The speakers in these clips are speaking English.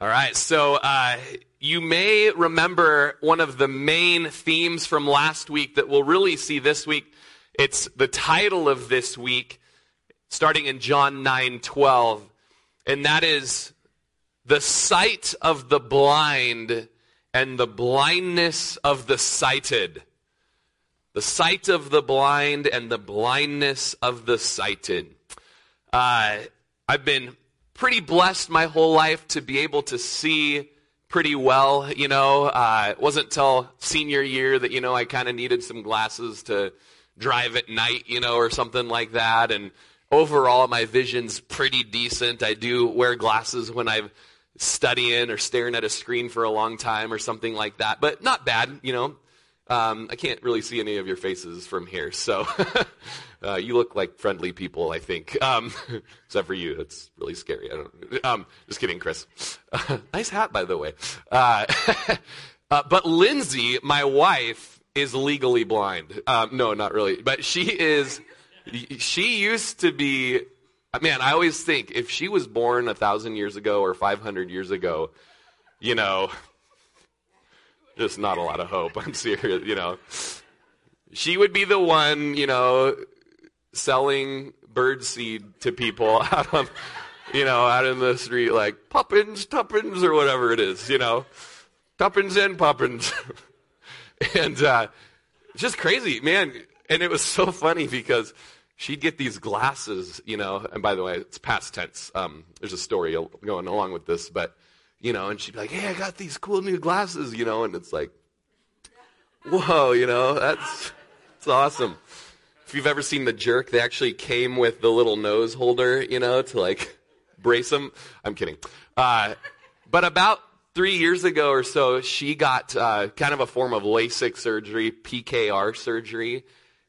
All right, so uh, you may remember one of the main themes from last week that we'll really see this week. It's the title of this week, starting in John 9 12, and that is the sight of the blind and the blindness of the sighted. The sight of the blind and the blindness of the sighted. Uh, I've been pretty blessed my whole life to be able to see pretty well. You know, uh, it wasn't till senior year that you know I kind of needed some glasses to drive at night, you know, or something like that. And overall, my vision's pretty decent. I do wear glasses when I'm studying or staring at a screen for a long time or something like that, but not bad, you know. Um, I can't really see any of your faces from here, so uh, you look like friendly people, I think. Um, except for you, that's really scary. I don't. Um, just kidding, Chris. nice hat, by the way. Uh, uh, but Lindsay, my wife, is legally blind. Um, no, not really, but she is. She used to be. Man, I always think if she was born a thousand years ago or five hundred years ago, you know, just not a lot of hope. I'm serious, you know. She would be the one, you know, selling bird seed to people out on, you know, out in the street, like puppins, tuppins, or whatever it is, you know, tuppins and puppins, and uh, just crazy, man. And it was so funny because she'd get these glasses, you know. And by the way, it's past tense. Um, there's a story going along with this, but you know, and she'd be like, "Hey, I got these cool new glasses," you know, and it's like, "Whoa, you know, that's that's awesome." If you've ever seen The Jerk, they actually came with the little nose holder, you know, to like brace them. I'm kidding. Uh, but about three years ago or so, she got uh, kind of a form of LASIK surgery, PKR surgery,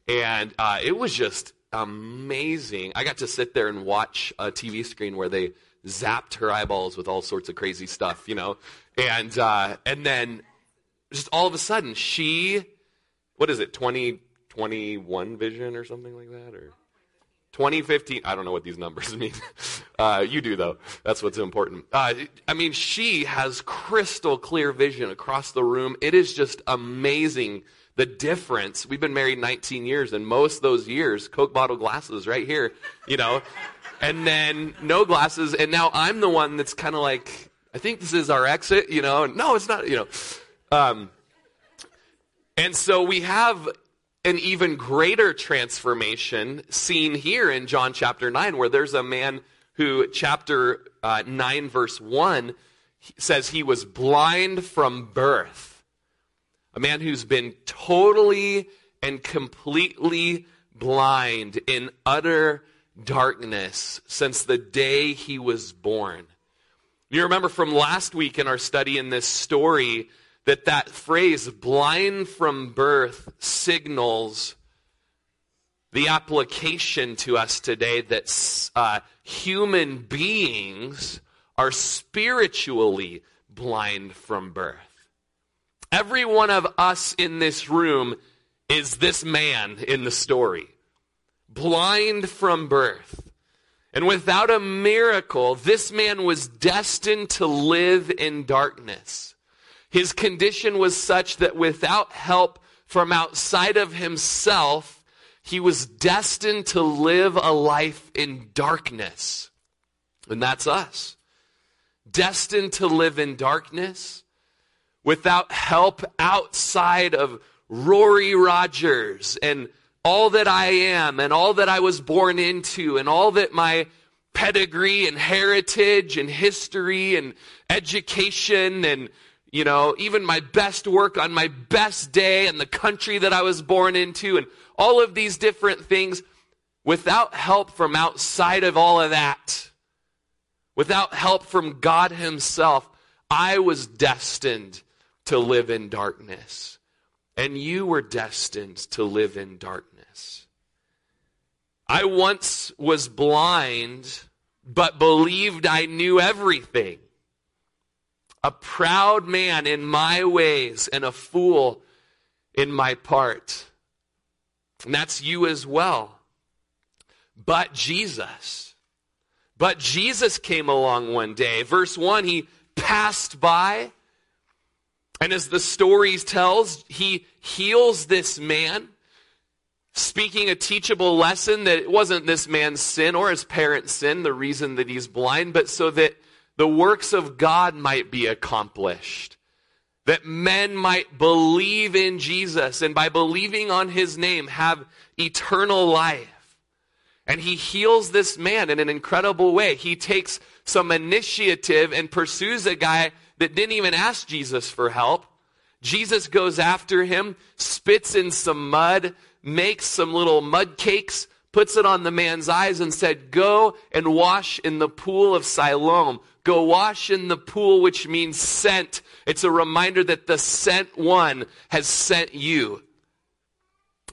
and uh, it was just amazing. I got to sit there and watch a TV screen where they zapped her eyeballs with all sorts of crazy stuff, you know, and uh, and then just all of a sudden she, what is it, twenty twenty one vision or something like that, or 2015. I don't know what these numbers mean. Uh, you do though. That's what's important. Uh, I mean, she has crystal clear vision across the room. It is just amazing the difference. We've been married 19 years, and most those years, Coke bottle glasses right here, you know, and then no glasses, and now I'm the one that's kind of like, I think this is our exit, you know, and no, it's not, you know. Um, and so we have an even greater transformation seen here in John chapter 9, where there's a man who, chapter uh, 9, verse 1, says he was blind from birth. A man who's been totally and completely blind in utter darkness since the day he was born. You remember from last week in our study in this story that that phrase, blind from birth, signals the application to us today that uh, human beings are spiritually blind from birth. Every one of us in this room is this man in the story blind from birth. And without a miracle, this man was destined to live in darkness. His condition was such that without help from outside of himself, he was destined to live a life in darkness. And that's us. Destined to live in darkness without help outside of Rory Rogers and all that I am and all that I was born into and all that my pedigree and heritage and history and education and you know even my best work on my best day and the country that I was born into and all of these different things without help from outside of all of that without help from God himself I was destined to live in darkness. And you were destined to live in darkness I once was blind, but believed I knew everything. A proud man in my ways and a fool in my part. And that's you as well. But Jesus. But Jesus came along one day. Verse 1, he passed by. And as the story tells, he heals this man, speaking a teachable lesson that it wasn't this man's sin or his parents' sin, the reason that he's blind, but so that the works of God might be accomplished. That men might believe in Jesus and by believing on his name have eternal life. And he heals this man in an incredible way. He takes some initiative and pursues a guy that didn't even ask Jesus for help. Jesus goes after him, spits in some mud, makes some little mud cakes, puts it on the man's eyes, and said, Go and wash in the pool of Siloam. Go wash in the pool, which means sent. It's a reminder that the sent one has sent you.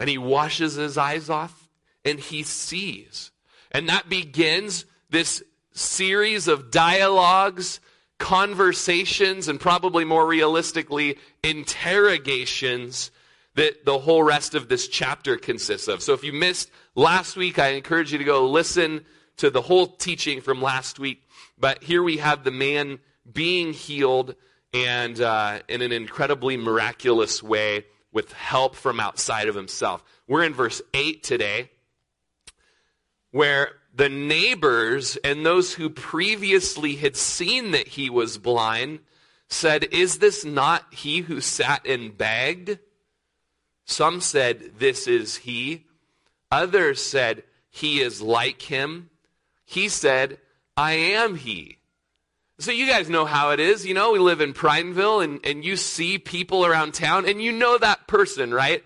And he washes his eyes off and he sees. And that begins this series of dialogues, conversations, and probably more realistically, interrogations that the whole rest of this chapter consists of. So if you missed last week, I encourage you to go listen to the whole teaching from last week. But here we have the man being healed and uh, in an incredibly miraculous way with help from outside of himself. We're in verse 8 today, where the neighbors and those who previously had seen that he was blind said, Is this not he who sat and begged? Some said, This is he. Others said, He is like him. He said, I am he. So you guys know how it is. You know, we live in Prineville and, and you see people around town and you know that person, right?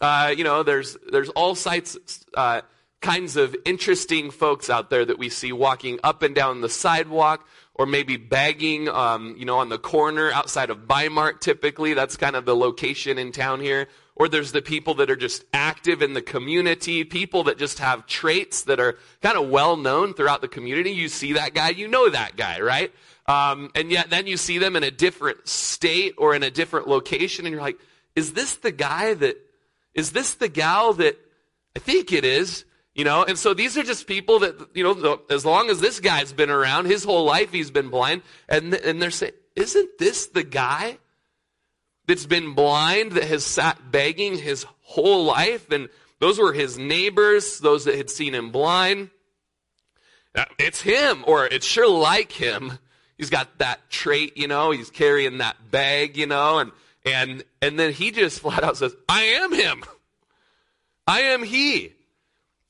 Uh, you know, there's, there's all sites, uh, kinds of interesting folks out there that we see walking up and down the sidewalk or maybe bagging, um, you know, on the corner outside of Bi-Mart typically. That's kind of the location in town here. Or there's the people that are just active in the community, people that just have traits that are kind of well known throughout the community. You see that guy, you know that guy, right? Um, and yet then you see them in a different state or in a different location and you're like, is this the guy that, is this the gal that I think it is? You know, and so these are just people that, you know, as long as this guy's been around, his whole life he's been blind, and, and they're saying, isn't this the guy that's been blind, that has sat begging his whole life? And those were his neighbors, those that had seen him blind. Uh, it's him, or it's sure like him. He's got that trait, you know, he's carrying that bag, you know, and, and, and then he just flat out says, I am him. I am he.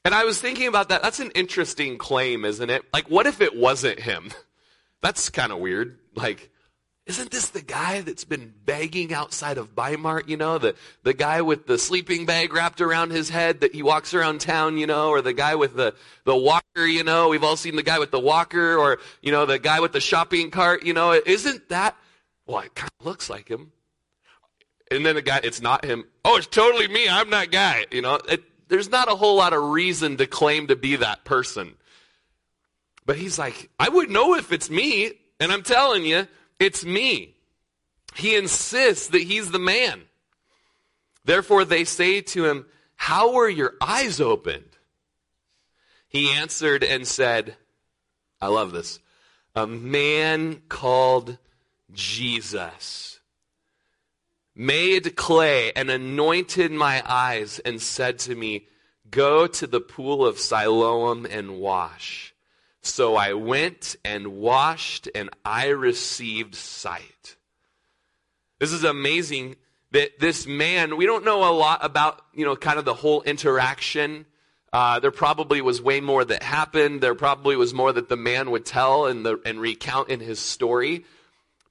And I was thinking about that. That's an interesting claim, isn't it? Like, what if it wasn't him? That's kind of weird. Like, isn't this the guy that's been begging outside of Bi-Mart, you know? The, the guy with the sleeping bag wrapped around his head that he walks around town, you know? Or the guy with the, the walker, you know? We've all seen the guy with the walker or, you know, the guy with the shopping cart, you know? Isn't that, well, it kind of looks like him. And then the guy, it's not him. Oh, it's totally me. I'm that guy, you know? It, there's not a whole lot of reason to claim to be that person. But he's like, I would know if it's me, and I'm telling you, it's me. He insists that he's the man. Therefore, they say to him, How were your eyes opened? He answered and said, I love this. A man called Jesus made clay and anointed my eyes and said to me, Go to the pool of Siloam and wash. So I went and washed and I received sight. This is amazing that this man, we don't know a lot about, you know, kind of the whole interaction. Uh, there probably was way more that happened. There probably was more that the man would tell and, the, and recount in his story.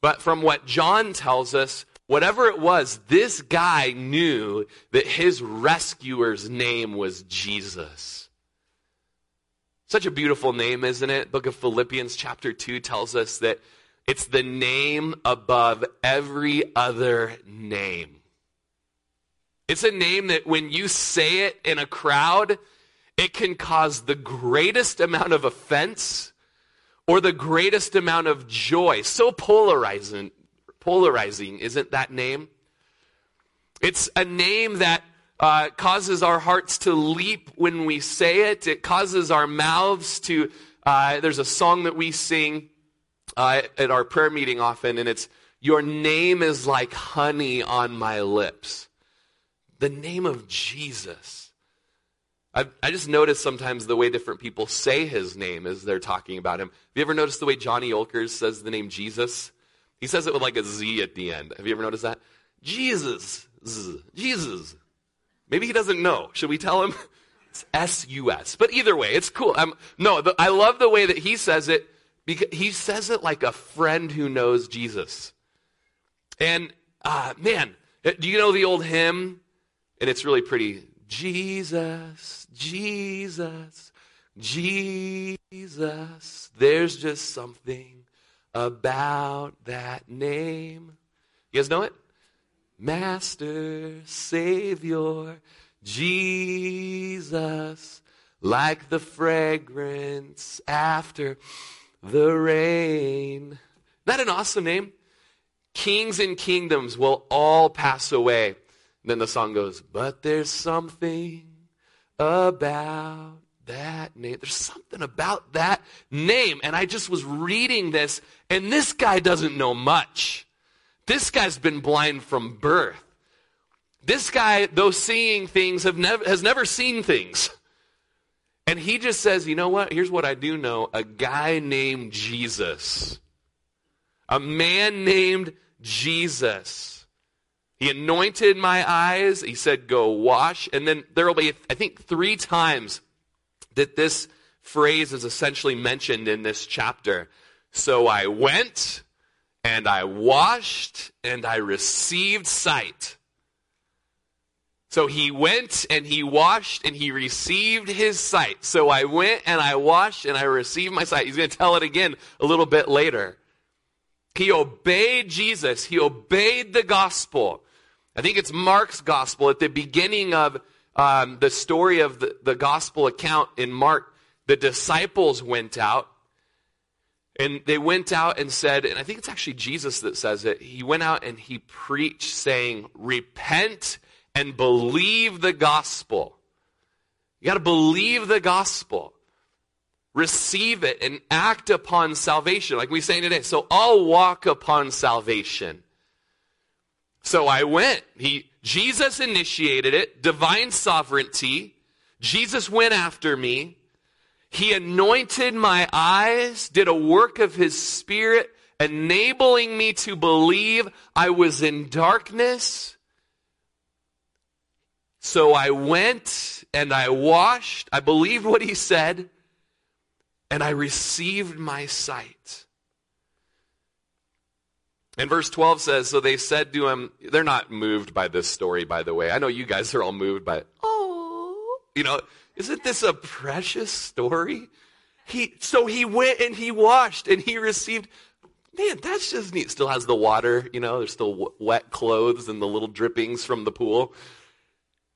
But from what John tells us, Whatever it was, this guy knew that his rescuer's name was Jesus. Such a beautiful name, isn't it? Book of Philippians chapter 2 tells us that it's the name above every other name. It's a name that when you say it in a crowd, it can cause the greatest amount of offense or the greatest amount of joy. So polarizing, polarizing, isn't that name? It's a name that uh, causes our hearts to leap when we say it. It causes our mouths to. Uh, there's a song that we sing uh, at our prayer meeting often, and it's, Your name is like honey on my lips. The name of Jesus. I, I just notice sometimes the way different people say his name as they're talking about him. Have you ever noticed the way Johnny Olkers says the name Jesus? He says it with like a Z at the end. Have you ever noticed that? Jesus. Z, Jesus. Maybe he doesn't know. Should we tell him? It's S-U-S. But either way, it's cool. Um, no, the, I love the way that he says it because he says it like a friend who knows Jesus. And, uh, man, do you know the old hymn? And it's really pretty. Jesus, Jesus, Jesus. There's just something about that name. You guys know it? Master, Savior, Jesus, like the fragrance after the rain. Isn't that an awesome name? Kings and kingdoms will all pass away. And then the song goes, But there's something about that name. There's something about that name. And I just was reading this, and this guy doesn't know much. This guy's been blind from birth. This guy, though seeing things, have has never seen things. And he just says, you know what? Here's what I do know a guy named Jesus. A man named Jesus. He anointed my eyes. He said, go wash. And then there will be, I think, three times that this phrase is essentially mentioned in this chapter. So I went and I washed and I received sight. So he went and he washed and he received his sight. So I went and I washed and I received my sight. He's going to tell it again a little bit later. He obeyed Jesus. He obeyed the gospel. I think it's Mark's gospel at the beginning of um, the story of the, the gospel account in Mark. The disciples went out and they went out and said, and I think it's actually Jesus that says it. He went out and he preached saying, repent and believe the gospel. You got to believe the gospel. Receive it and act upon salvation, like we say today. So I'll walk upon salvation. So I went. He, Jesus initiated it, divine sovereignty. Jesus went after me. He anointed my eyes, did a work of his spirit, enabling me to believe I was in darkness. So I went and I washed. I believed what he said, and I received my sight. And verse 12 says, So they said to him, they're not moved by this story, by the way. I know you guys are all moved by it. Oh, you know, isn't this a precious story? He, so he went and he washed and he received. Man, that's just neat. Still has the water, you know, there's still wet clothes and the little drippings from the pool.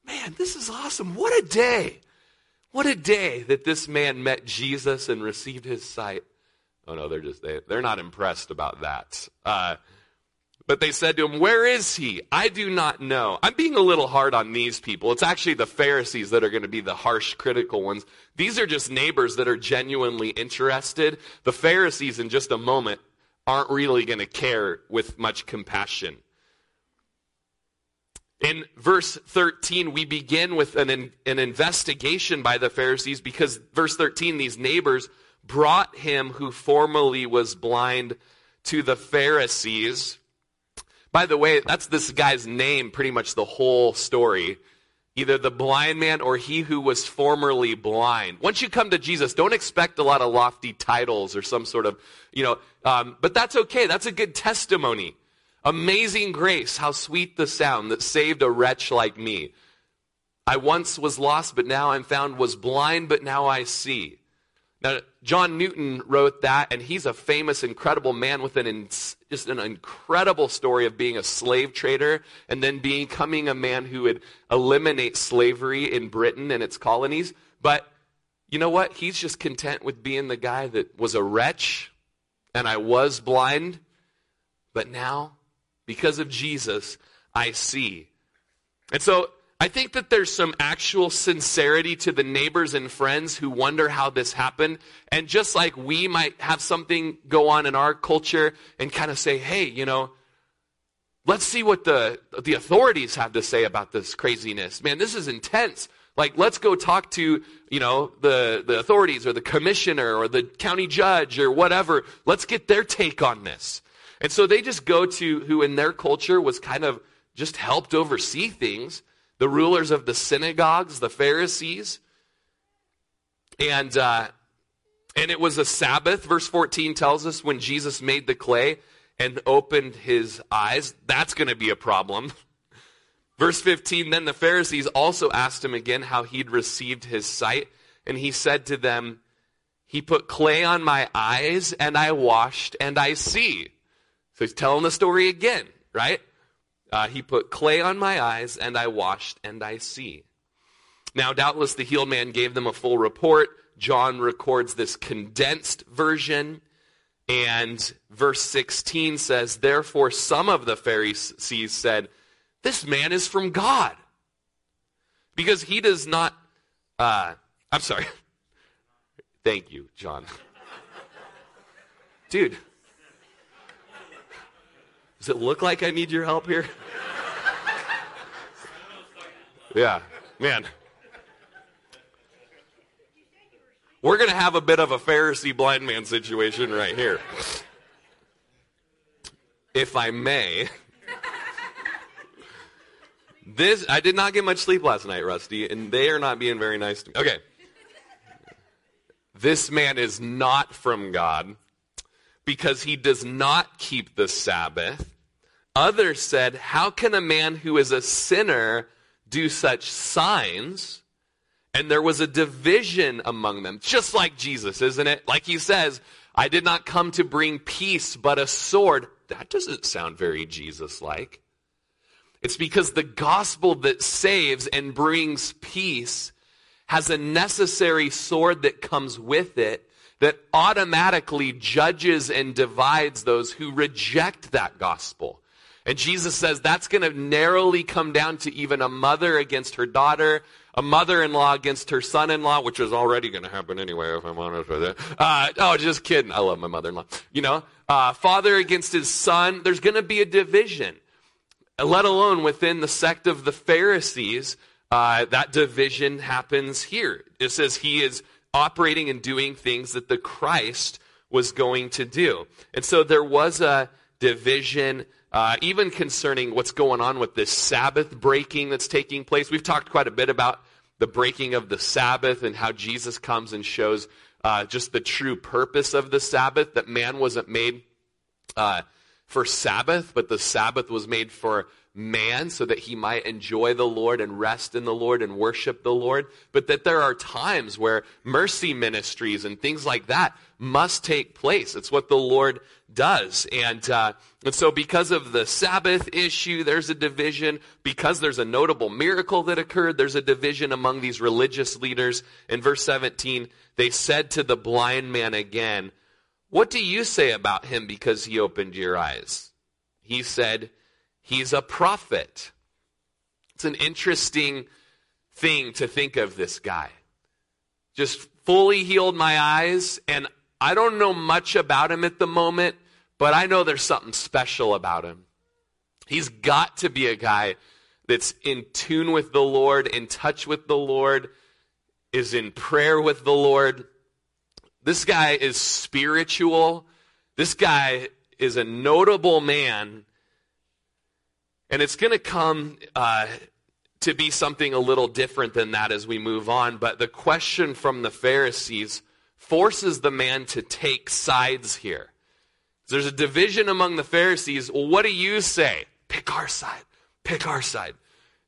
Man, this is awesome. What a day. What a day that this man met Jesus and received his sight. Oh no, they're just, they, they're not impressed about that. Uh, but they said to him, Where is he? I do not know. I'm being a little hard on these people. It's actually the Pharisees that are going to be the harsh, critical ones. These are just neighbors that are genuinely interested. The Pharisees, in just a moment, aren't really going to care with much compassion. In verse 13, we begin with an, an investigation by the Pharisees because verse 13, these neighbors brought him who formerly was blind to the Pharisees. By the way, that's this guy's name pretty much the whole story. Either the blind man or he who was formerly blind. Once you come to Jesus, don't expect a lot of lofty titles or some sort of, you know, um, but that's okay. That's a good testimony. Amazing grace, how sweet the sound that saved a wretch like me. I once was lost, but now I'm found, was blind, but now I see. Now, John Newton wrote that, and he's a famous, incredible man with an just an incredible story of being a slave trader and then becoming a man who would eliminate slavery in Britain and its colonies. But you know what? He's just content with being the guy that was a wretch, and I was blind, but now, because of Jesus, I see. And so I think that there's some actual sincerity to the neighbors and friends who wonder how this happened. And just like we might have something go on in our culture and kind of say, hey, you know, let's see what the, the authorities have to say about this craziness. Man, this is intense. Like, let's go talk to, you know, the, the authorities or the commissioner or the county judge or whatever. Let's get their take on this. And so they just go to who in their culture was kind of just helped oversee things the rulers of the synagogues, the Pharisees. And, uh, and it was a Sabbath. Verse 14 tells us when Jesus made the clay and opened his eyes, that's going to be a problem. Verse 15 Then the Pharisees also asked him again how he'd received his sight. And he said to them, He put clay on my eyes, and I washed, and I see. So he's telling the story again, right? Uh, he put clay on my eyes, and I washed, and I see. Now, doubtless the healed man gave them a full report. John records this condensed version. And verse 16 says, Therefore, some of the Pharisees said, This man is from God. Because he does not, uh, I'm sorry. Thank you, John. Dude, does it look like I need your help here? yeah, man. We're going to have a bit of a Pharisee blind man situation right here. If I may. This I did not get much sleep last night, Rusty, and they are not being very nice to me. Okay. This man is not from God because he does not keep the Sabbath. Others said, How can a man who is a sinner do such signs? And there was a division among them, just like Jesus, isn't it? Like he says, I did not come to bring peace, but a sword. That doesn't sound very Jesus like. It's because the gospel that saves and brings peace has a necessary sword that comes with it that automatically judges and divides those who reject that gospel. And Jesus says that's going to narrowly come down to even a mother against her daughter, a mother-in-law against her son-in-law, which is already going to happen anyway, if I'm honest with you. Uh, oh, just kidding. I love my mother-in-law. You know, uh, father against his son. There's going to be a division, let alone within the sect of the Pharisees. Uh, that division happens here. It says he is operating and doing things that the Christ was going to do. And so there was a division uh, even concerning what's going on with this Sabbath breaking that's taking place. We've talked quite a bit about the breaking of the Sabbath and how Jesus comes and shows uh, just the true purpose of the Sabbath, that man wasn't made uh, for Sabbath, but the Sabbath was made for man so that he might enjoy the Lord and rest in the Lord and worship the Lord, but that there are times where mercy ministries and things like that must take place. It's what the Lord does. And, uh, and so because of the Sabbath issue, there's a division. Because there's a notable miracle that occurred, there's a division among these religious leaders. In verse 17, they said to the blind man again, what do you say about him because he opened your eyes? He said, He's a prophet. It's an interesting thing to think of this guy. Just fully healed my eyes, and I don't know much about him at the moment, but I know there's something special about him. He's got to be a guy that's in tune with the Lord, in touch with the Lord, is in prayer with the Lord. This guy is spiritual. This guy is a notable man and it's going to come uh, to be something a little different than that as we move on. But the question from the Pharisees forces the man to take sides here. There's a division among the Pharisees. Well, what do you say? Pick our side. Pick our side.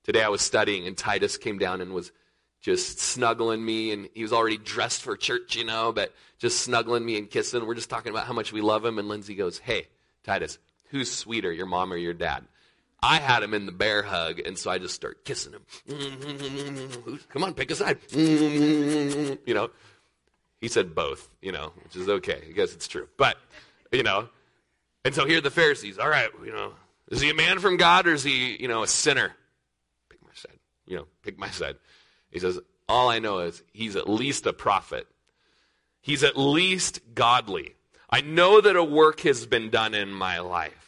Today I was studying, and Titus came down and was just snuggling me, and he was already dressed for church, you know, but just snuggling me and kissing. We're just talking about how much we love him, and Lindsay goes, Hey, Titus, who's sweeter, your mom or your dad? I had him in the bear hug, and so I just start kissing him. Come on, pick a side. You know, he said both, you know, which is okay. I guess it's true. But, you know, and so here the Pharisees. All right, you know, is he a man from God or is he, you know, a sinner? Pick my side. you know, pick my side. He says, all I know is he's at least a prophet. He's at least godly. I know that a work has been done in my life.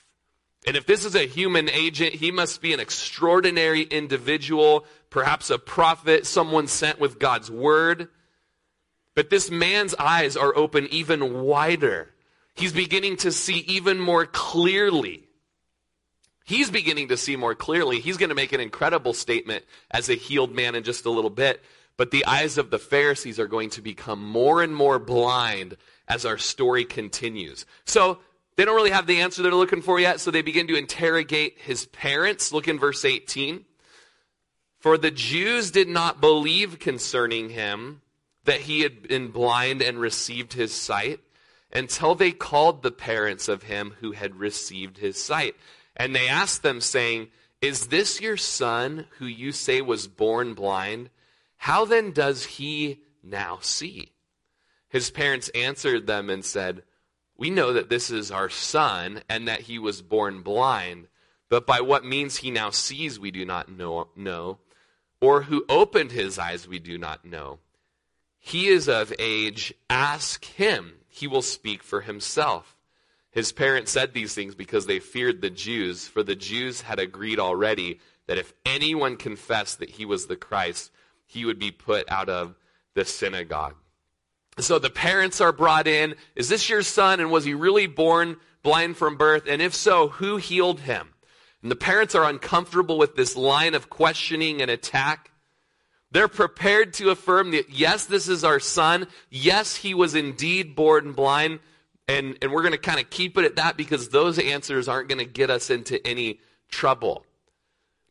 And if this is a human agent, he must be an extraordinary individual, perhaps a prophet, someone sent with God's word. But this man's eyes are open even wider. He's beginning to see even more clearly. He's beginning to see more clearly. He's going to make an incredible statement as a healed man in just a little bit. But the eyes of the Pharisees are going to become more and more blind as our story continues. So they don't really have the answer they're looking for yet, so they begin to interrogate his parents. Look in verse 18. For the Jews did not believe concerning him that he had been blind and received his sight until they called the parents of him who had received his sight. And they asked them, saying, Is this your son who you say was born blind? How then does he now see? His parents answered them and said, we know that this is our son and that he was born blind, but by what means he now sees we do not know, know, or who opened his eyes we do not know. He is of age, ask him, he will speak for himself. His parents said these things because they feared the Jews, for the Jews had agreed already that if anyone confessed that he was the Christ, he would be put out of the synagogue. So the parents are brought in. Is this your son? And was he really born blind from birth? And if so, who healed him? And the parents are uncomfortable with this line of questioning and attack. They're prepared to affirm that, yes, this is our son. Yes, he was indeed born blind. And, and we're going to kind of keep it at that because those answers aren't going to get us into any trouble.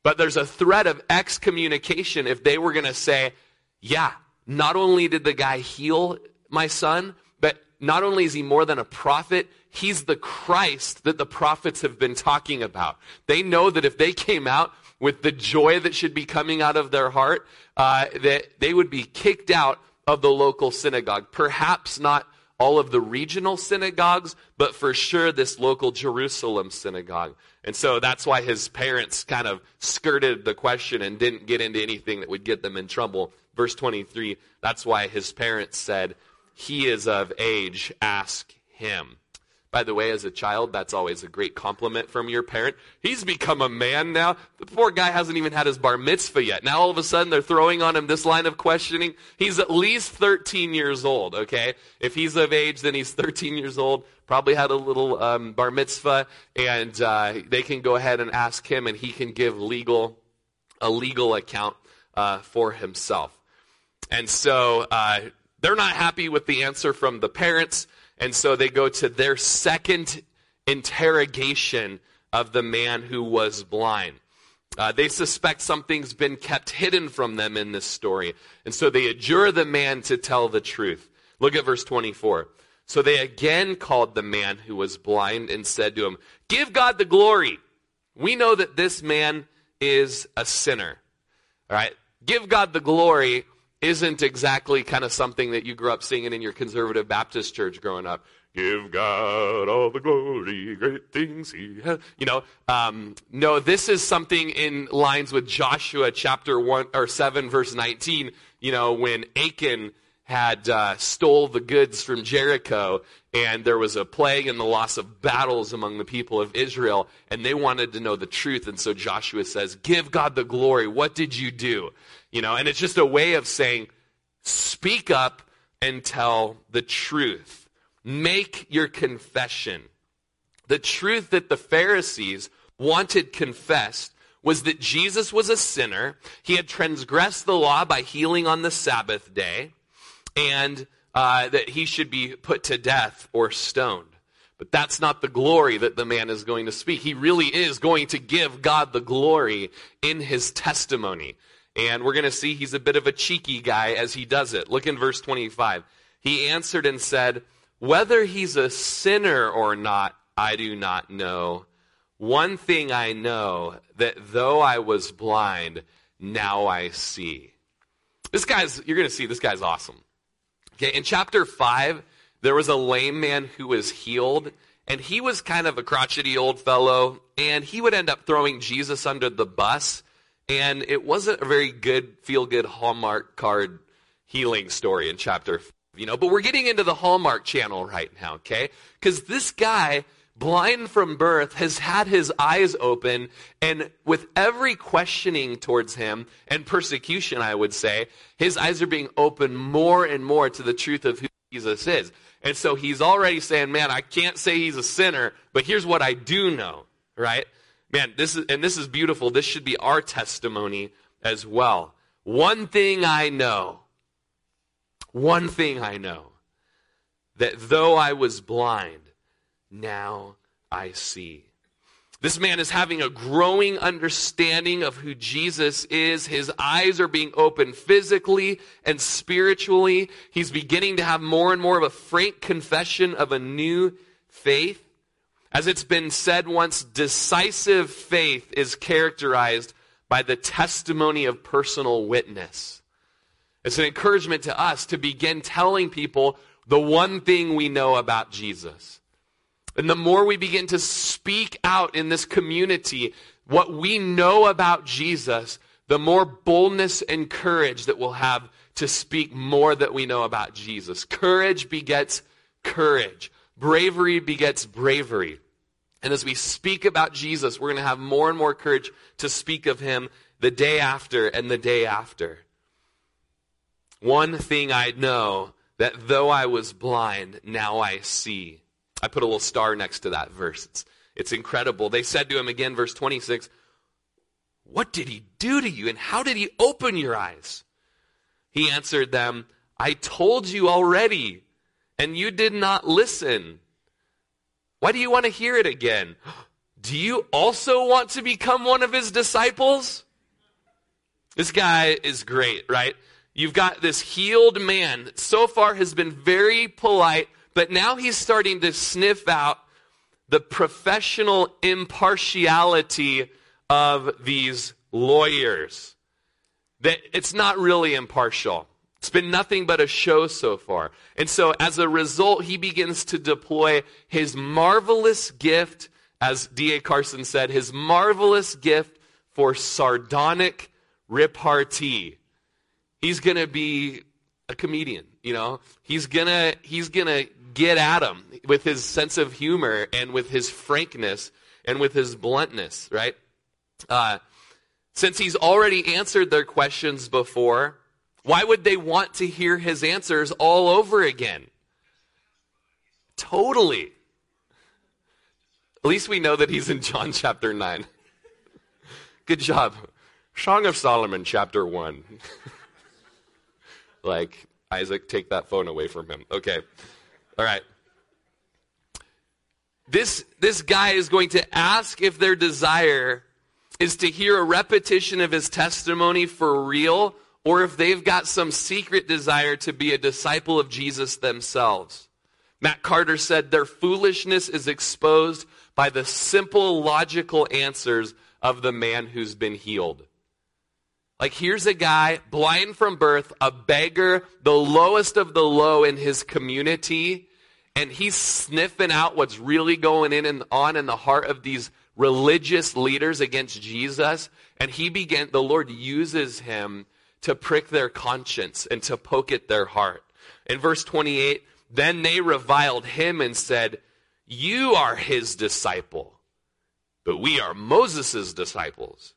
But there's a threat of excommunication if they were going to say, yeah, not only did the guy heal my son, but not only is he more than a prophet, he's the Christ that the prophets have been talking about. They know that if they came out with the joy that should be coming out of their heart, uh, that they would be kicked out of the local synagogue. Perhaps not all of the regional synagogues, but for sure this local Jerusalem synagogue. And so that's why his parents kind of skirted the question and didn't get into anything that would get them in trouble. Verse 23, that's why his parents said, he is of age, ask him. By the way, as a child, that's always a great compliment from your parent. He's become a man now. The poor guy hasn't even had his bar mitzvah yet. Now all of a sudden they're throwing on him this line of questioning. He's at least 13 years old, okay? If he's of age, then he's 13 years old. Probably had a little um, bar mitzvah, and uh, they can go ahead and ask him, and he can give legal a legal account uh, for himself. And so uh, they're not happy with the answer from the parents, and so they go to their second interrogation of the man who was blind. Uh, they suspect something's been kept hidden from them in this story, and so they adjure the man to tell the truth. Look at verse 24. So they again called the man who was blind and said to him, Give God the glory. We know that this man is a sinner. All right? Give God the glory isn't exactly kind of something that you grew up singing in your conservative Baptist church growing up. Give God all the glory, great things He has. You know, um, no, this is something in lines with Joshua chapter one or seven, verse nineteen. You know, when Achan had uh, stole the goods from Jericho, and there was a plague and the loss of battles among the people of Israel, and they wanted to know the truth. And so Joshua says, "Give God the glory. What did you do?" You know, and it's just a way of saying, speak up and tell the truth. Make your confession. The truth that the Pharisees wanted confessed was that Jesus was a sinner. He had transgressed the law by healing on the Sabbath day, and uh, that he should be put to death or stoned. But that's not the glory that the man is going to speak. He really is going to give God the glory in his testimony. And we're going to see he's a bit of a cheeky guy as he does it. Look in verse 25. He answered and said, Whether he's a sinner or not, I do not know. One thing I know, that though I was blind, now I see. This guy's, you're going to see, this guy's awesome. Okay, in chapter 5, there was a lame man who was healed, and he was kind of a crotchety old fellow, and he would end up throwing Jesus under the bus and it wasn't a very good, feel good Hallmark card healing story in chapter, you know, but we're getting into the Hallmark channel right now, okay? Because this guy, blind from birth, has had his eyes open, and with every questioning towards him and persecution, I would say, his eyes are being opened more and more to the truth of who Jesus is. And so he's already saying, man, I can't say he's a sinner, but here's what I do know, right? Man, this is, and this is beautiful. This should be our testimony as well. One thing I know, one thing I know, that though I was blind, now I see. This man is having a growing understanding of who Jesus is. His eyes are being opened physically and spiritually. He's beginning to have more and more of a frank confession of a new faith. As it's been said once, decisive faith is characterized by the testimony of personal witness. It's an encouragement to us to begin telling people the one thing we know about Jesus. And the more we begin to speak out in this community what we know about Jesus, the more boldness and courage that we'll have to speak more that we know about Jesus. Courage begets courage. Bravery begets bravery. And as we speak about Jesus, we're going to have more and more courage to speak of him the day after and the day after. One thing I know that though I was blind, now I see. I put a little star next to that verse. It's, it's incredible. They said to him again, verse 26, What did he do to you, and how did he open your eyes? He answered them, I told you already, and you did not listen. Why do you want to hear it again? Do you also want to become one of his disciples? This guy is great, right? You've got this healed man that so far has been very polite, but now he's starting to sniff out the professional impartiality of these lawyers. That it's not really impartial. It's been nothing but a show so far. And so as a result, he begins to deploy his marvelous gift, as D.A. Carson said, his marvelous gift for sardonic repartee. He's going to be a comedian, you know? He's going to he's going to get at him with his sense of humor and with his frankness and with his bluntness, right? Uh, since he's already answered their questions before, why would they want to hear his answers all over again? Totally. At least we know that he's in John chapter 9. Good job. Song of Solomon chapter 1. like, Isaac, take that phone away from him. Okay. All right. This, this guy is going to ask if their desire is to hear a repetition of his testimony for real or if they've got some secret desire to be a disciple of Jesus themselves. Matt Carter said their foolishness is exposed by the simple logical answers of the man who's been healed. Like, here's a guy, blind from birth, a beggar, the lowest of the low in his community, and he's sniffing out what's really going in and on in the heart of these religious leaders against Jesus. And he began, the Lord uses him to prick their conscience and to poke at their heart. In verse 28, then they reviled him and said, You are his disciple, but we are Moses' disciples.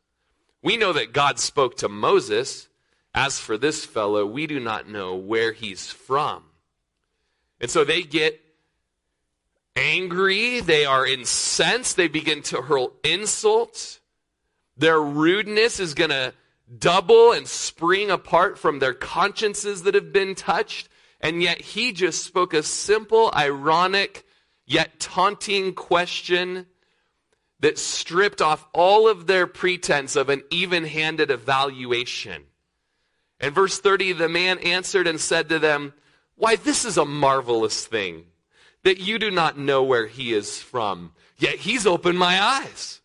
We know that God spoke to Moses. As for this fellow, we do not know where he's from. And so they get angry, they are incensed, they begin to hurl insults. Their rudeness is going to double and spring apart from their consciences that have been touched. And yet he just spoke a simple, ironic, yet taunting question that stripped off all of their pretense of an even handed evaluation. In verse 30, the man answered and said to them, Why, this is a marvelous thing that you do not know where he is from, yet he's opened my eyes.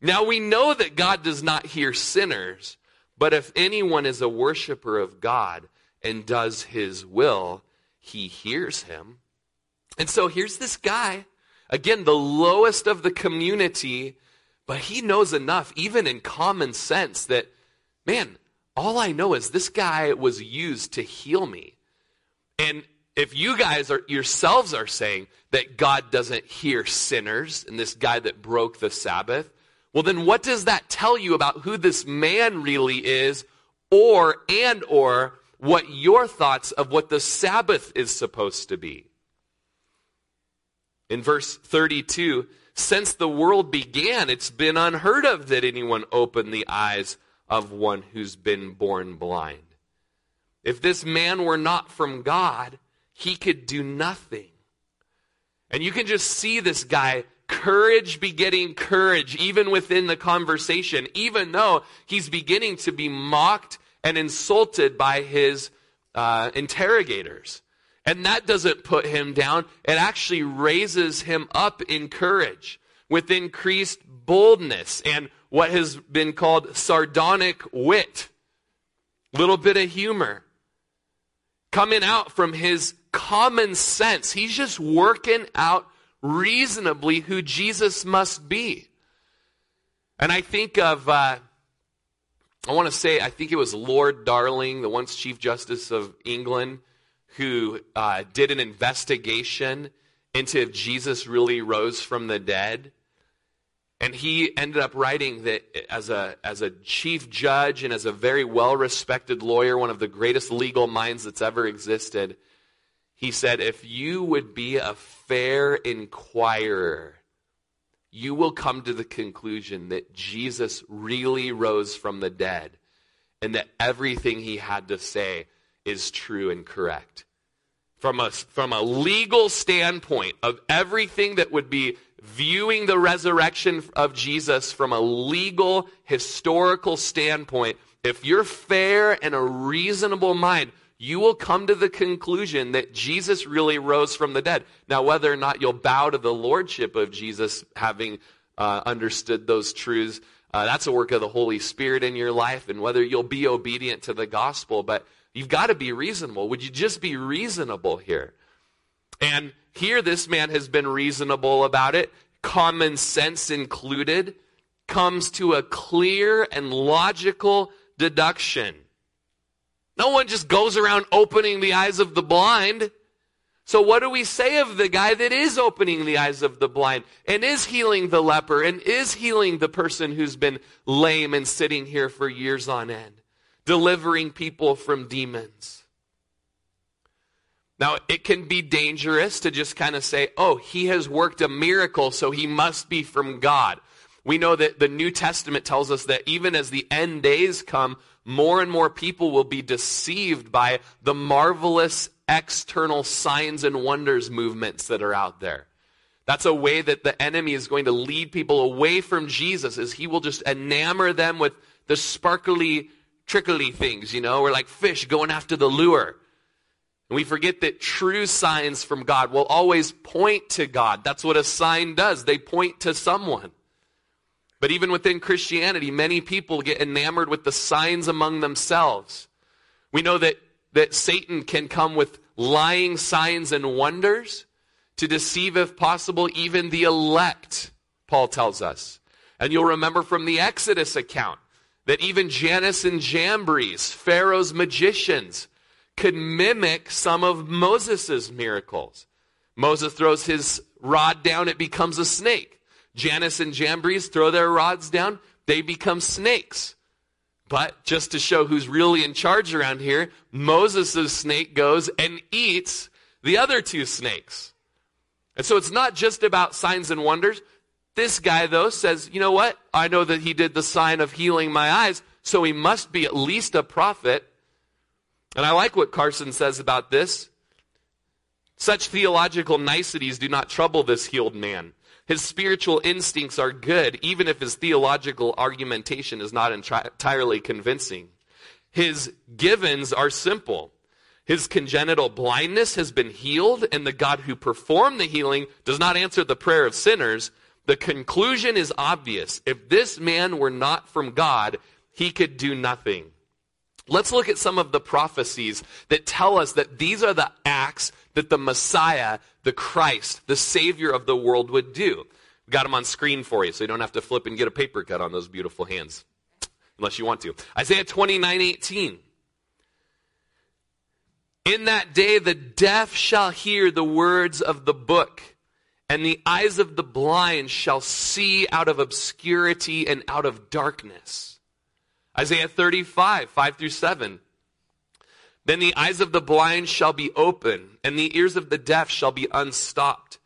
Now we know that God does not hear sinners, but if anyone is a worshiper of God and does his will, he hears him. And so here's this guy, again, the lowest of the community, But he knows enough, even in common sense, that, man, all I know is this guy was used to heal me. And if you guys are yourselves are saying that God doesn't hear sinners and this guy that broke the Sabbath, well then what does that tell you about who this man really is or and or what your thoughts of what the Sabbath is supposed to be? In verse 32, since the world began, it's been unheard of that anyone opened the eyes of one who's been born blind. If this man were not from God, he could do nothing. And you can just see this guy, courage begetting courage, even within the conversation, even though he's beginning to be mocked and insulted by his uh, interrogators. And that doesn't put him down. It actually raises him up in courage with increased boldness and what has been called sardonic wit. Little bit of humor. Coming out from his common sense. He's just working out reasonably who Jesus must be. And I think of, uh, I want to say, I think it was Lord Darling, the once Chief Justice of England who uh, did an investigation into if Jesus really rose from the dead. And he ended up writing that as a, as a chief judge and as a very well respected lawyer, one of the greatest legal minds that's ever existed, he said, If you would be a fair inquirer, you will come to the conclusion that Jesus really rose from the dead and that everything he had to say is true and correct. From a, from a legal standpoint of everything that would be viewing the resurrection of Jesus from a legal, historical standpoint, if you're fair and a reasonable mind, you will come to the conclusion that Jesus really rose from the dead. Now, whether or not you'll bow to the lordship of Jesus, having uh, understood those truths, uh, that's a work of the Holy Spirit in your life, and whether you'll be obedient to the gospel. But You've got to be reasonable. Would you just be reasonable here? And here, this man has been reasonable about it, common sense included, comes to a clear and logical deduction. No one just goes around opening the eyes of the blind. So, what do we say of the guy that is opening the eyes of the blind and is healing the leper and is healing the person who's been lame and sitting here for years on end? delivering people from demons. Now, it can be dangerous to just kind of say, oh, he has worked a miracle, so he must be from God. We know that the New Testament tells us that even as the end days come, more and more people will be deceived by the marvelous external signs and wonders movements that are out there. That's a way that the enemy is going to lead people away from Jesus, is he will just enamor them with the sparkly trickly things, you know. We're like fish going after the lure. And we forget that true signs from God will always point to God. That's what a sign does. They point to someone. But even within Christianity, many people get enamored with the signs among themselves. We know that, that Satan can come with lying signs and wonders to deceive, if possible, even the elect, Paul tells us. And you'll remember from the Exodus account that even Jannes and Jambres, Pharaoh's magicians, could mimic some of Moses' miracles. Moses throws his rod down, it becomes a snake. Jannes and Jambres throw their rods down, they become snakes. But just to show who's really in charge around here, Moses' snake goes and eats the other two snakes. And so it's not just about signs and wonders. This guy, though, says, you know what? I know that he did the sign of healing my eyes, so he must be at least a prophet. And I like what Carson says about this. Such theological niceties do not trouble this healed man. His spiritual instincts are good, even if his theological argumentation is not entirely convincing. His givens are simple. His congenital blindness has been healed, and the God who performed the healing does not answer the prayer of sinners, the conclusion is obvious. If this man were not from God, he could do nothing. Let's look at some of the prophecies that tell us that these are the acts that the Messiah, the Christ, the Savior of the world would do. We got them on screen for you so you don't have to flip and get a paper cut on those beautiful hands. Unless you want to. Isaiah 29 18. In that day, the deaf shall hear the words of the book, and the eyes of the blind shall see out of obscurity and out of darkness. Isaiah 35, 5 through 7. Then the eyes of the blind shall be open, and the ears of the deaf shall be unstopped.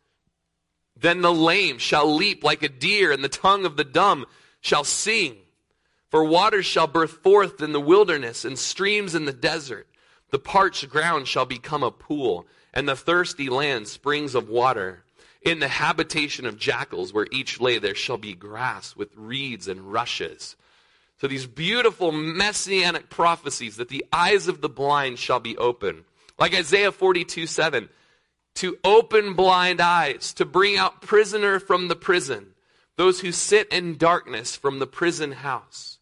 Then the lame shall leap like a deer, and the tongue of the dumb shall sing. For waters shall burst forth in the wilderness, and streams in the desert. The parched ground shall become a pool, and the thirsty land springs of water. In the habitation of jackals, where each lay, there shall be grass with reeds and rushes. So these beautiful messianic prophecies that the eyes of the blind shall be open. Like Isaiah 42 7, to open blind eyes, to bring out prisoner from the prison, those who sit in darkness from the prison house.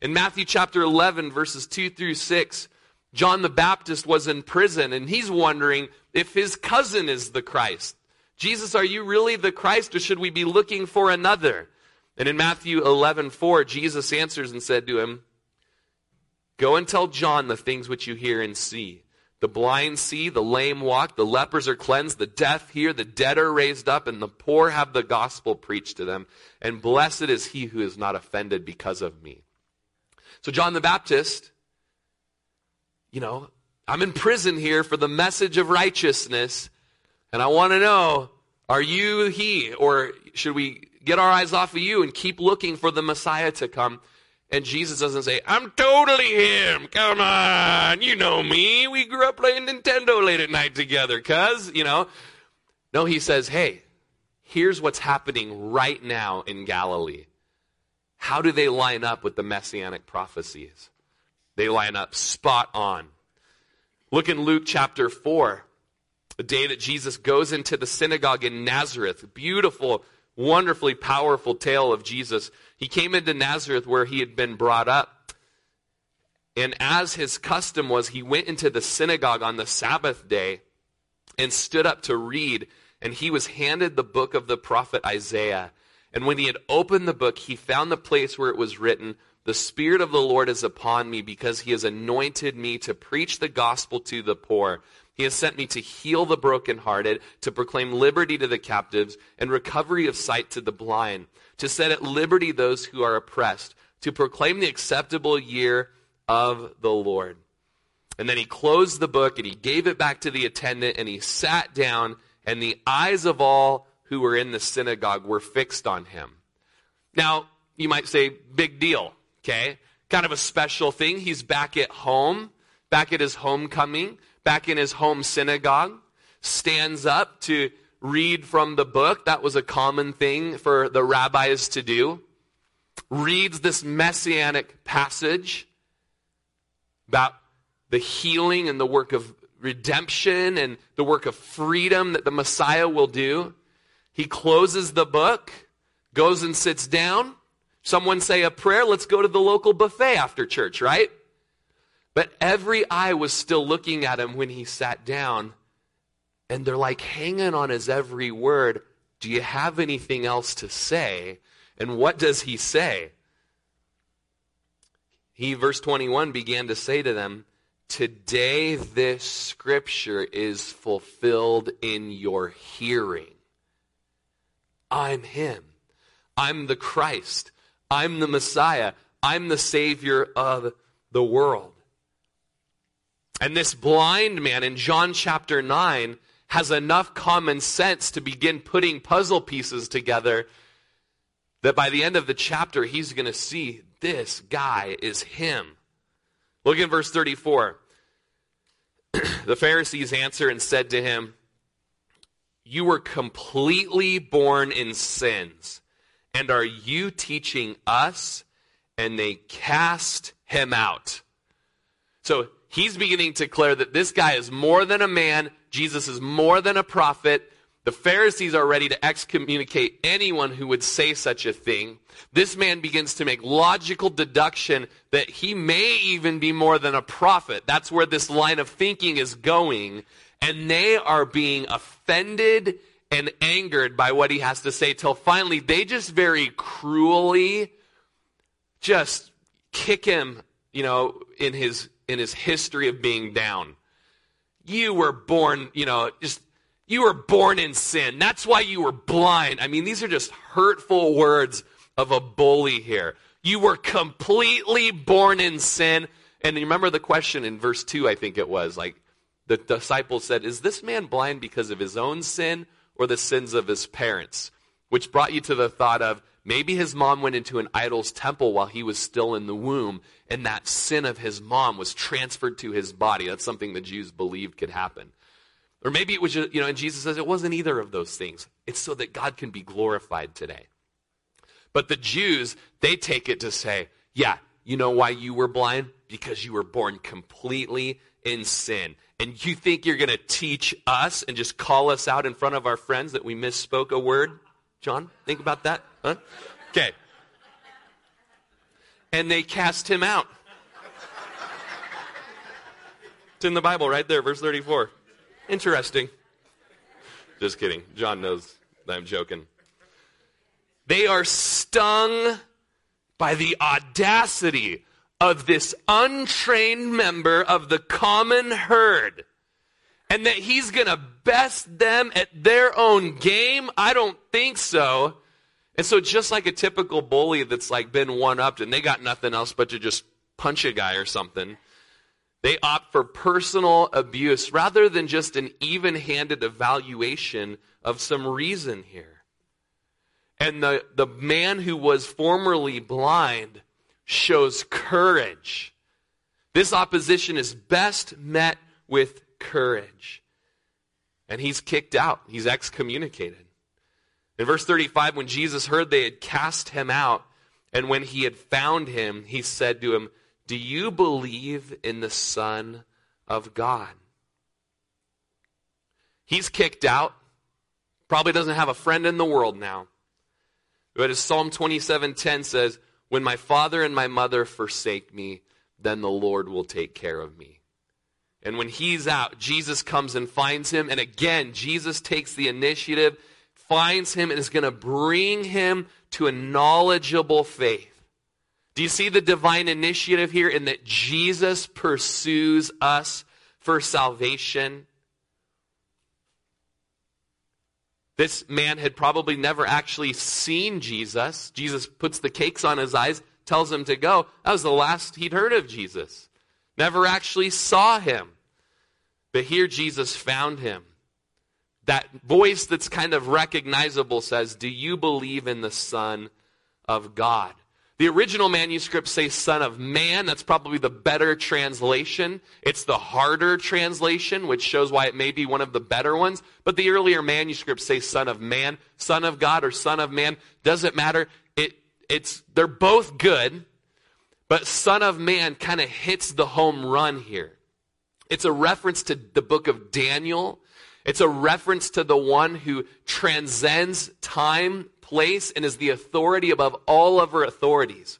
In Matthew chapter 11, verses 2 through 6, John the Baptist was in prison and he's wondering if his cousin is the Christ. Jesus, are you really the Christ or should we be looking for another? And in Matthew 11, 4, Jesus answers and said to him, Go and tell John the things which you hear and see. The blind see, the lame walk, the lepers are cleansed, the deaf hear, the dead are raised up, and the poor have the gospel preached to them. And blessed is he who is not offended because of me. So John the Baptist you know, I'm in prison here for the message of righteousness, and I want to know, are you he? Or should we get our eyes off of you and keep looking for the Messiah to come? And Jesus doesn't say, I'm totally him. Come on. You know me. We grew up playing Nintendo late at night together, cuz, you know. No, he says, hey, here's what's happening right now in Galilee. How do they line up with the messianic prophecies? They line up spot on. Look in Luke chapter 4, the day that Jesus goes into the synagogue in Nazareth. Beautiful, wonderfully powerful tale of Jesus. He came into Nazareth where he had been brought up. And as his custom was, he went into the synagogue on the Sabbath day and stood up to read. And he was handed the book of the prophet Isaiah. And when he had opened the book, he found the place where it was written, the Spirit of the Lord is upon me because he has anointed me to preach the gospel to the poor. He has sent me to heal the brokenhearted, to proclaim liberty to the captives, and recovery of sight to the blind, to set at liberty those who are oppressed, to proclaim the acceptable year of the Lord. And then he closed the book and he gave it back to the attendant and he sat down, and the eyes of all who were in the synagogue were fixed on him. Now, you might say, big deal. Okay? Kind of a special thing. He's back at home, back at his homecoming, back in his home synagogue, stands up to read from the book. That was a common thing for the rabbis to do. Reads this messianic passage about the healing and the work of redemption and the work of freedom that the Messiah will do. He closes the book, goes and sits down, Someone say a prayer, let's go to the local buffet after church, right? But every eye was still looking at him when he sat down, and they're like hanging on his every word. Do you have anything else to say? And what does he say? He, verse 21, began to say to them, Today this scripture is fulfilled in your hearing. I'm him. I'm the Christ. I'm the Messiah. I'm the Savior of the world. And this blind man in John chapter 9 has enough common sense to begin putting puzzle pieces together that by the end of the chapter, he's going to see this guy is him. Look in verse 34. the Pharisees answered and said to him, You were completely born in sins and are you teaching us? And they cast him out. So he's beginning to declare that this guy is more than a man. Jesus is more than a prophet. The Pharisees are ready to excommunicate anyone who would say such a thing. This man begins to make logical deduction that he may even be more than a prophet. That's where this line of thinking is going. And they are being offended and angered by what he has to say till finally they just very cruelly just kick him, you know, in his in his history of being down. You were born, you know, just you were born in sin. That's why you were blind. I mean, these are just hurtful words of a bully here. You were completely born in sin. And remember the question in verse 2, I think it was like the disciples said, Is this man blind because of his own sin or the sins of his parents? Which brought you to the thought of maybe his mom went into an idol's temple while he was still in the womb, and that sin of his mom was transferred to his body. That's something the Jews believed could happen. Or maybe it was, just, you know, and Jesus says it wasn't either of those things. It's so that God can be glorified today. But the Jews, they take it to say, yeah, you know why you were blind? Because you were born completely in sin. And you think you're going to teach us and just call us out in front of our friends that we misspoke a word? John, think about that? Huh? Okay. And they cast him out. It's in the Bible right there, verse 34. Interesting. Just kidding. John knows that I'm joking. They are stung by the audacity of this untrained member of the common herd. And that he's going to best them at their own game? I don't think so. And so, just like a typical bully that's like been one upped and they got nothing else but to just punch a guy or something, they opt for personal abuse rather than just an even handed evaluation of some reason here. And the, the man who was formerly blind shows courage. This opposition is best met with courage. And he's kicked out, he's excommunicated. In verse 35, when Jesus heard they had cast him out, and when he had found him, he said to him, do you believe in the Son of God? He's kicked out. Probably doesn't have a friend in the world now. But as Psalm 27:10 says, "When my father and my mother forsake me, then the Lord will take care of me." And when he's out, Jesus comes and finds him, and again Jesus takes the initiative, finds him and is going to bring him to a knowledgeable faith. Do you see the divine initiative here in that Jesus pursues us for salvation? This man had probably never actually seen Jesus. Jesus puts the cakes on his eyes, tells him to go. That was the last he'd heard of Jesus. Never actually saw him. But here Jesus found him. That voice that's kind of recognizable says, Do you believe in the Son of God? The original manuscripts say Son of Man. That's probably the better translation. It's the harder translation, which shows why it may be one of the better ones. But the earlier manuscripts say Son of Man, Son of God, or Son of Man. Doesn't matter. It, it's, they're both good, but Son of Man kind of hits the home run here. It's a reference to the book of Daniel. It's a reference to the one who transcends time place and is the authority above all other authorities.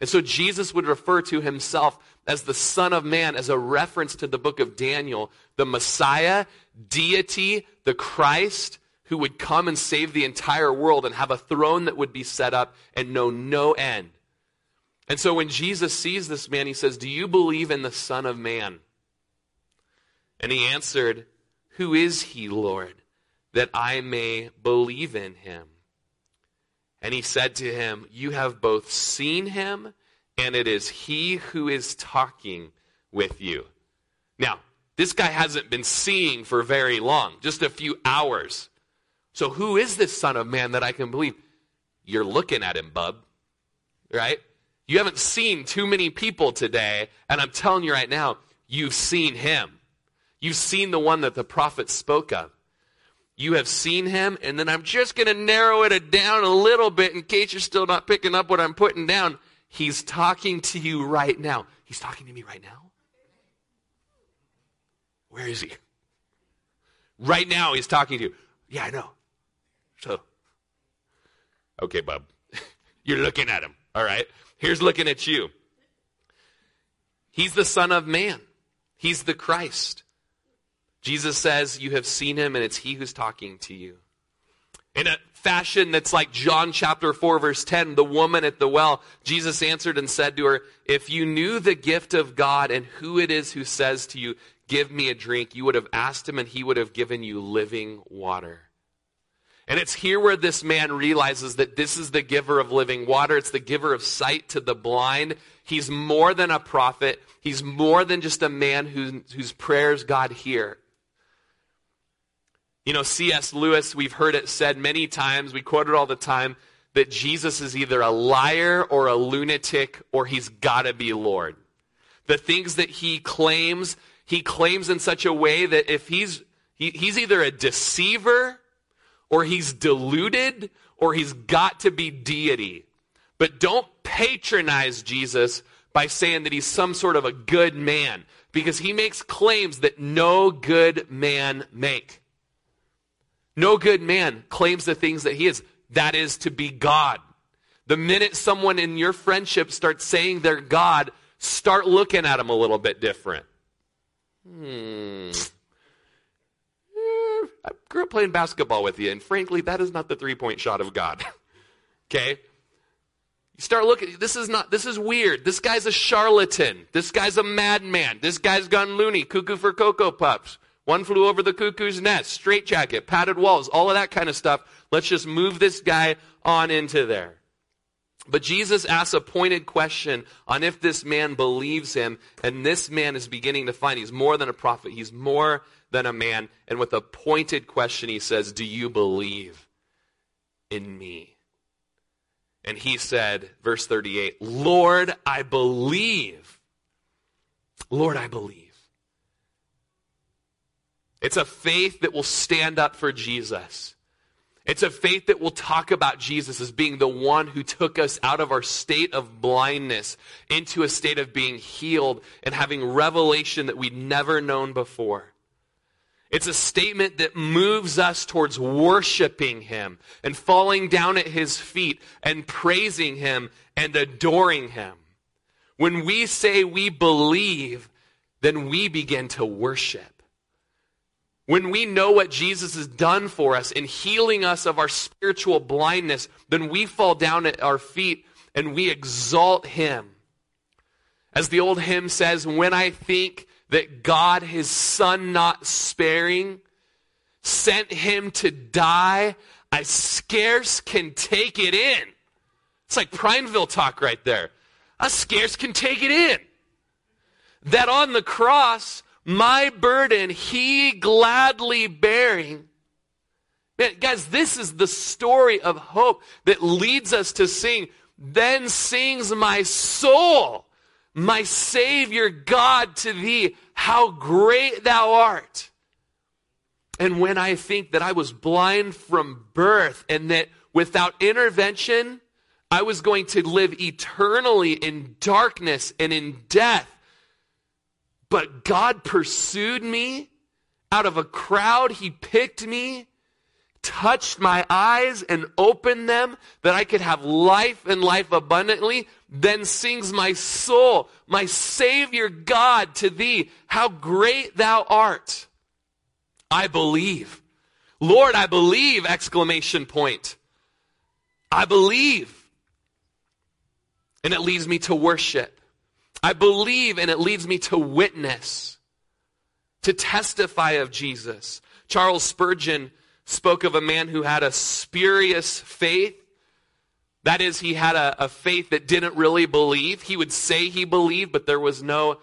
And so Jesus would refer to himself as the Son of Man as a reference to the book of Daniel, the Messiah, deity, the Christ, who would come and save the entire world and have a throne that would be set up and know no end. And so when Jesus sees this man, he says, Do you believe in the Son of Man? And he answered, Who is he, Lord, that I may believe in him? And he said to him, You have both seen him, and it is he who is talking with you. Now, this guy hasn't been seeing for very long, just a few hours. So, who is this Son of Man that I can believe? You're looking at him, bub. Right? You haven't seen too many people today, and I'm telling you right now, you've seen him. You've seen the one that the prophet spoke of. You have seen him, and then I'm just going to narrow it down a little bit in case you're still not picking up what I'm putting down. He's talking to you right now. He's talking to me right now. Where is he? Right now, he's talking to you. Yeah, I know. So, okay, bub. You're looking at him. All right. Here's looking at you. He's the Son of Man, He's the Christ. Jesus says, You have seen him, and it's he who's talking to you. In a fashion that's like John chapter 4 verse 10, the woman at the well, Jesus answered and said to her, if you knew the gift of God and who it is who says to you, give me a drink, you would have asked him and he would have given you living water. And it's here where this man realizes that this is the giver of living water. It's the giver of sight to the blind. He's more than a prophet. He's more than just a man who, whose prayers God hear. You know, C.S. Lewis, we've heard it said many times, we quote it all the time, that Jesus is either a liar or a lunatic or he's got to be Lord. The things that he claims, he claims in such a way that if he's, he, he's either a deceiver or he's deluded or he's got to be deity. But don't patronize Jesus by saying that he's some sort of a good man because he makes claims that no good man make. No good man claims the things that he is. That is to be God. The minute someone in your friendship starts saying they're God, start looking at them a little bit different. Hmm. Eh, I grew up playing basketball with you, and frankly, that is not the three point shot of God. okay? You start looking, this is not, this is weird. This guy's a charlatan. This guy's a madman. This guy's gone loony, cuckoo for Cocoa Puffs. One flew over the cuckoo's nest, straitjacket, padded walls, all of that kind of stuff. Let's just move this guy on into there. But Jesus asks a pointed question on if this man believes him, and this man is beginning to find he's more than a prophet, he's more than a man. And with a pointed question, he says, Do you believe in me? And he said, verse 38, Lord, I believe. Lord, I believe. It's a faith that will stand up for Jesus. It's a faith that will talk about Jesus as being the one who took us out of our state of blindness into a state of being healed and having revelation that we'd never known before. It's a statement that moves us towards worshiping Him and falling down at His feet and praising Him and adoring Him. When we say we believe, then we begin to worship. When we know what Jesus has done for us in healing us of our spiritual blindness, then we fall down at our feet and we exalt him. As the old hymn says, when I think that God, his son not sparing, sent him to die, I scarce can take it in. It's like Prineville talk right there. I scarce can take it in. That on the cross, my burden he gladly bearing. Man, guys, this is the story of hope that leads us to sing. Then sings my soul, my Savior God to thee, how great thou art. And when I think that I was blind from birth and that without intervention, I was going to live eternally in darkness and in death, but God pursued me out of a crowd. He picked me, touched my eyes, and opened them that I could have life and life abundantly. Then sings my soul, my Savior God, to thee, how great thou art. I believe. Lord, I believe! Exclamation point. I believe. And it leads me to worship. I believe, and it leads me to witness, to testify of Jesus. Charles Spurgeon spoke of a man who had a spurious faith. That is, he had a, a faith that didn't really believe. He would say he believed, but there was no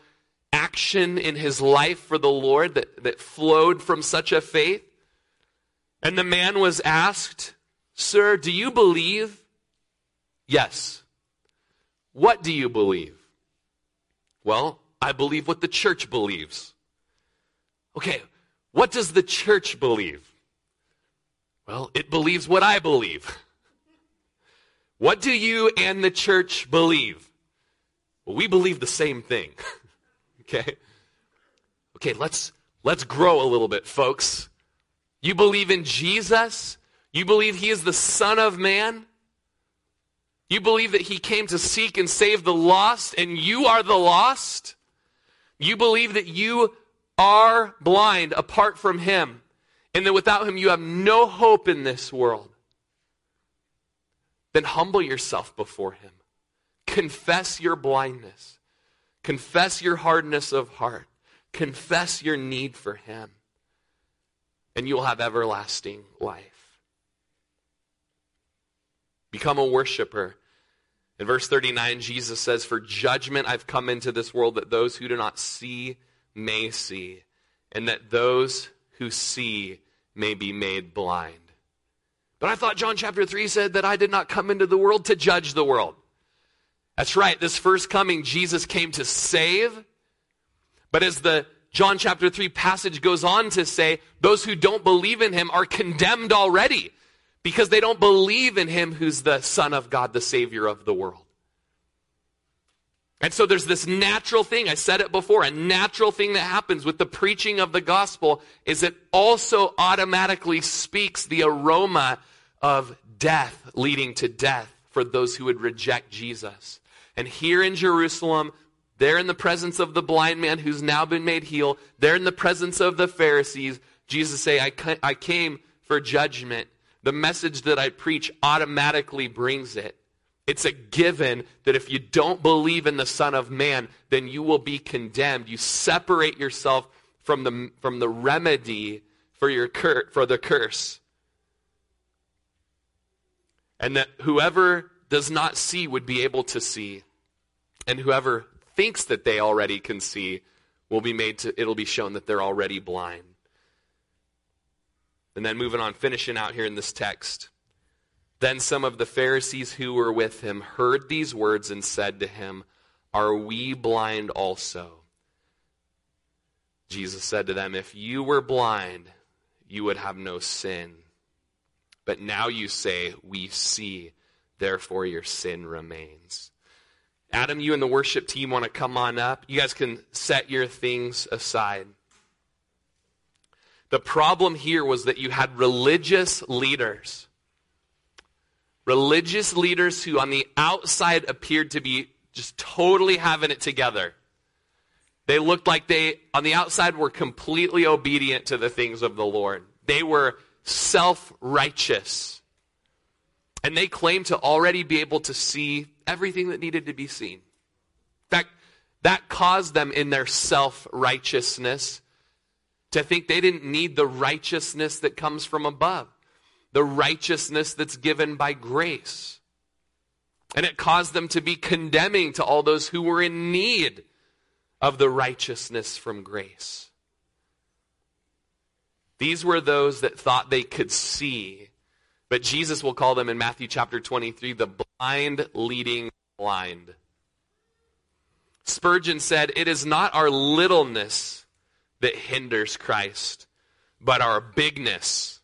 action in his life for the Lord that, that flowed from such a faith. And the man was asked, Sir, do you believe? Yes. What do you believe? Well, I believe what the church believes. Okay, what does the church believe? Well, it believes what I believe. What do you and the church believe? Well, we believe the same thing. okay? Okay, let's let's grow a little bit, folks. You believe in Jesus? You believe he is the son of man? You believe that he came to seek and save the lost, and you are the lost? You believe that you are blind apart from him, and that without him you have no hope in this world. then humble yourself before Him. Confess your blindness. Confess your hardness of heart. Confess your need for Him. And you'll have everlasting life. Become a worshiper. In verse 39, Jesus says, For judgment I've come into this world that those who do not see may see, and that those who see may be made blind. But I thought John chapter 3 said that I did not come into the world to judge the world. That's right. This first coming, Jesus came to save. But as the John chapter 3 passage goes on to say, those who don't believe in him are condemned already because they don't believe in him who's the Son of God, the Savior of the world. And so there's this natural thing, I said it before, a natural thing that happens with the preaching of the gospel is it also automatically speaks the aroma of death leading to death for those who would reject Jesus. And here in Jerusalem, there in the presence of the blind man who's now been made healed, there in the presence of the Pharisees, Jesus say, I, I came for judgment. The message that I preach automatically brings it. It's a given that if you don't believe in the Son of Man, then you will be condemned. You separate yourself from the, from the remedy for, your cur, for the curse. And that whoever does not see would be able to see. And whoever thinks that they already can see will be made to, it'll be shown that they're already blind. And then moving on, finishing out here in this text. Then some of the Pharisees who were with him heard these words and said to him, Are we blind also? Jesus said to them, If you were blind, you would have no sin. But now you say, We see, therefore your sin remains. Adam, you and the worship team want to come on up. You guys can set your things aside. The problem here was that you had religious leaders religious leaders who on the outside appeared to be just totally having it together. They looked like they, on the outside, were completely obedient to the things of the Lord. They were self righteous. And they claimed to already be able to see everything that needed to be seen. In fact, that caused them in their self righteousness to think they didn't need the righteousness that comes from above the righteousness that's given by grace. And it caused them to be condemning to all those who were in need of the righteousness from grace. These were those that thought they could see, but Jesus will call them in Matthew chapter 23 the blind leading blind. Spurgeon said, It is not our littleness that hinders Christ, but our bigness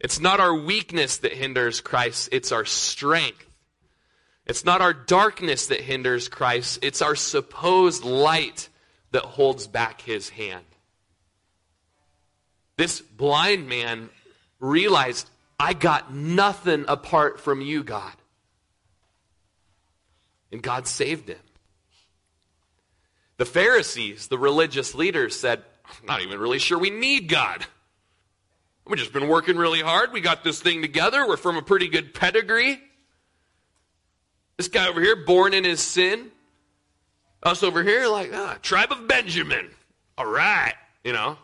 it's not our weakness that hinders Christ, it's our strength. It's not our darkness that hinders Christ, it's our supposed light that holds back his hand. This blind man realized, I got nothing apart from you, God. And God saved him. The Pharisees, the religious leaders, said, I'm not even really sure we need God. We've just been working really hard. We got this thing together. We're from a pretty good pedigree. This guy over here, born in his sin. Us over here, like, ah, tribe of Benjamin. All right. You know?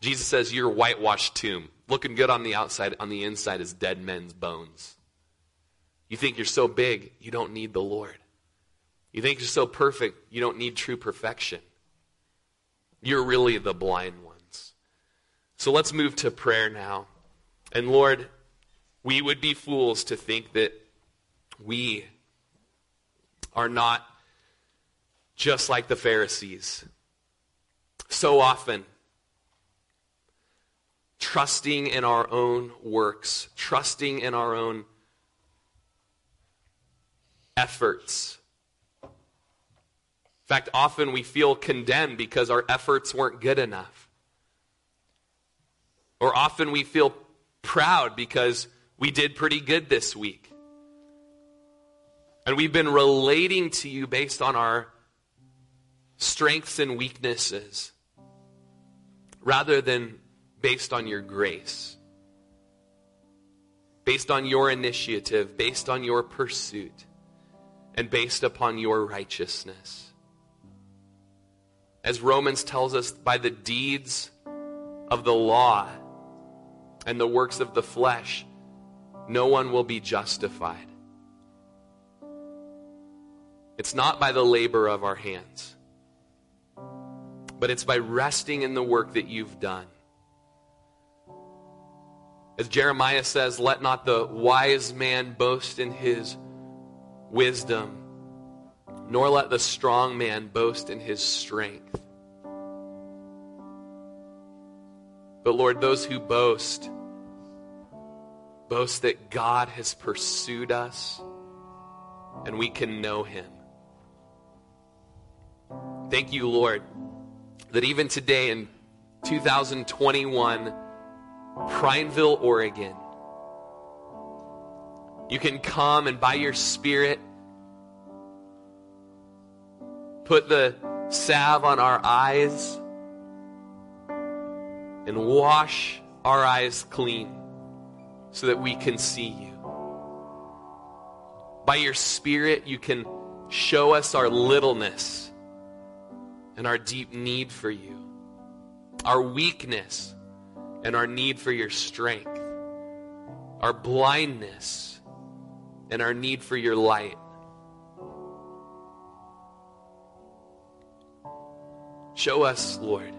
Jesus says, You're a whitewashed tomb. Looking good on the outside, on the inside is dead men's bones. You think you're so big, you don't need the Lord. You think you're so perfect, you don't need true perfection. You're really the blind ones. So let's move to prayer now. And Lord, we would be fools to think that we are not just like the Pharisees. So often, trusting in our own works, trusting in our own efforts. In fact, often we feel condemned because our efforts weren't good enough. Or often we feel proud because we did pretty good this week. And we've been relating to you based on our strengths and weaknesses rather than based on your grace, based on your initiative, based on your pursuit, and based upon your righteousness. As Romans tells us, by the deeds of the law and the works of the flesh, no one will be justified. It's not by the labor of our hands, but it's by resting in the work that you've done. As Jeremiah says, let not the wise man boast in his wisdom, nor let the strong man boast in his strength. But Lord, those who boast, boast that God has pursued us and we can know him. Thank you, Lord, that even today in 2021, Prineville, Oregon. You can come and by your Spirit put the salve on our eyes and wash our eyes clean so that we can see you. By your Spirit, you can show us our littleness and our deep need for you, our weakness and our need for your strength, our blindness and our need for your light. Show us, Lord,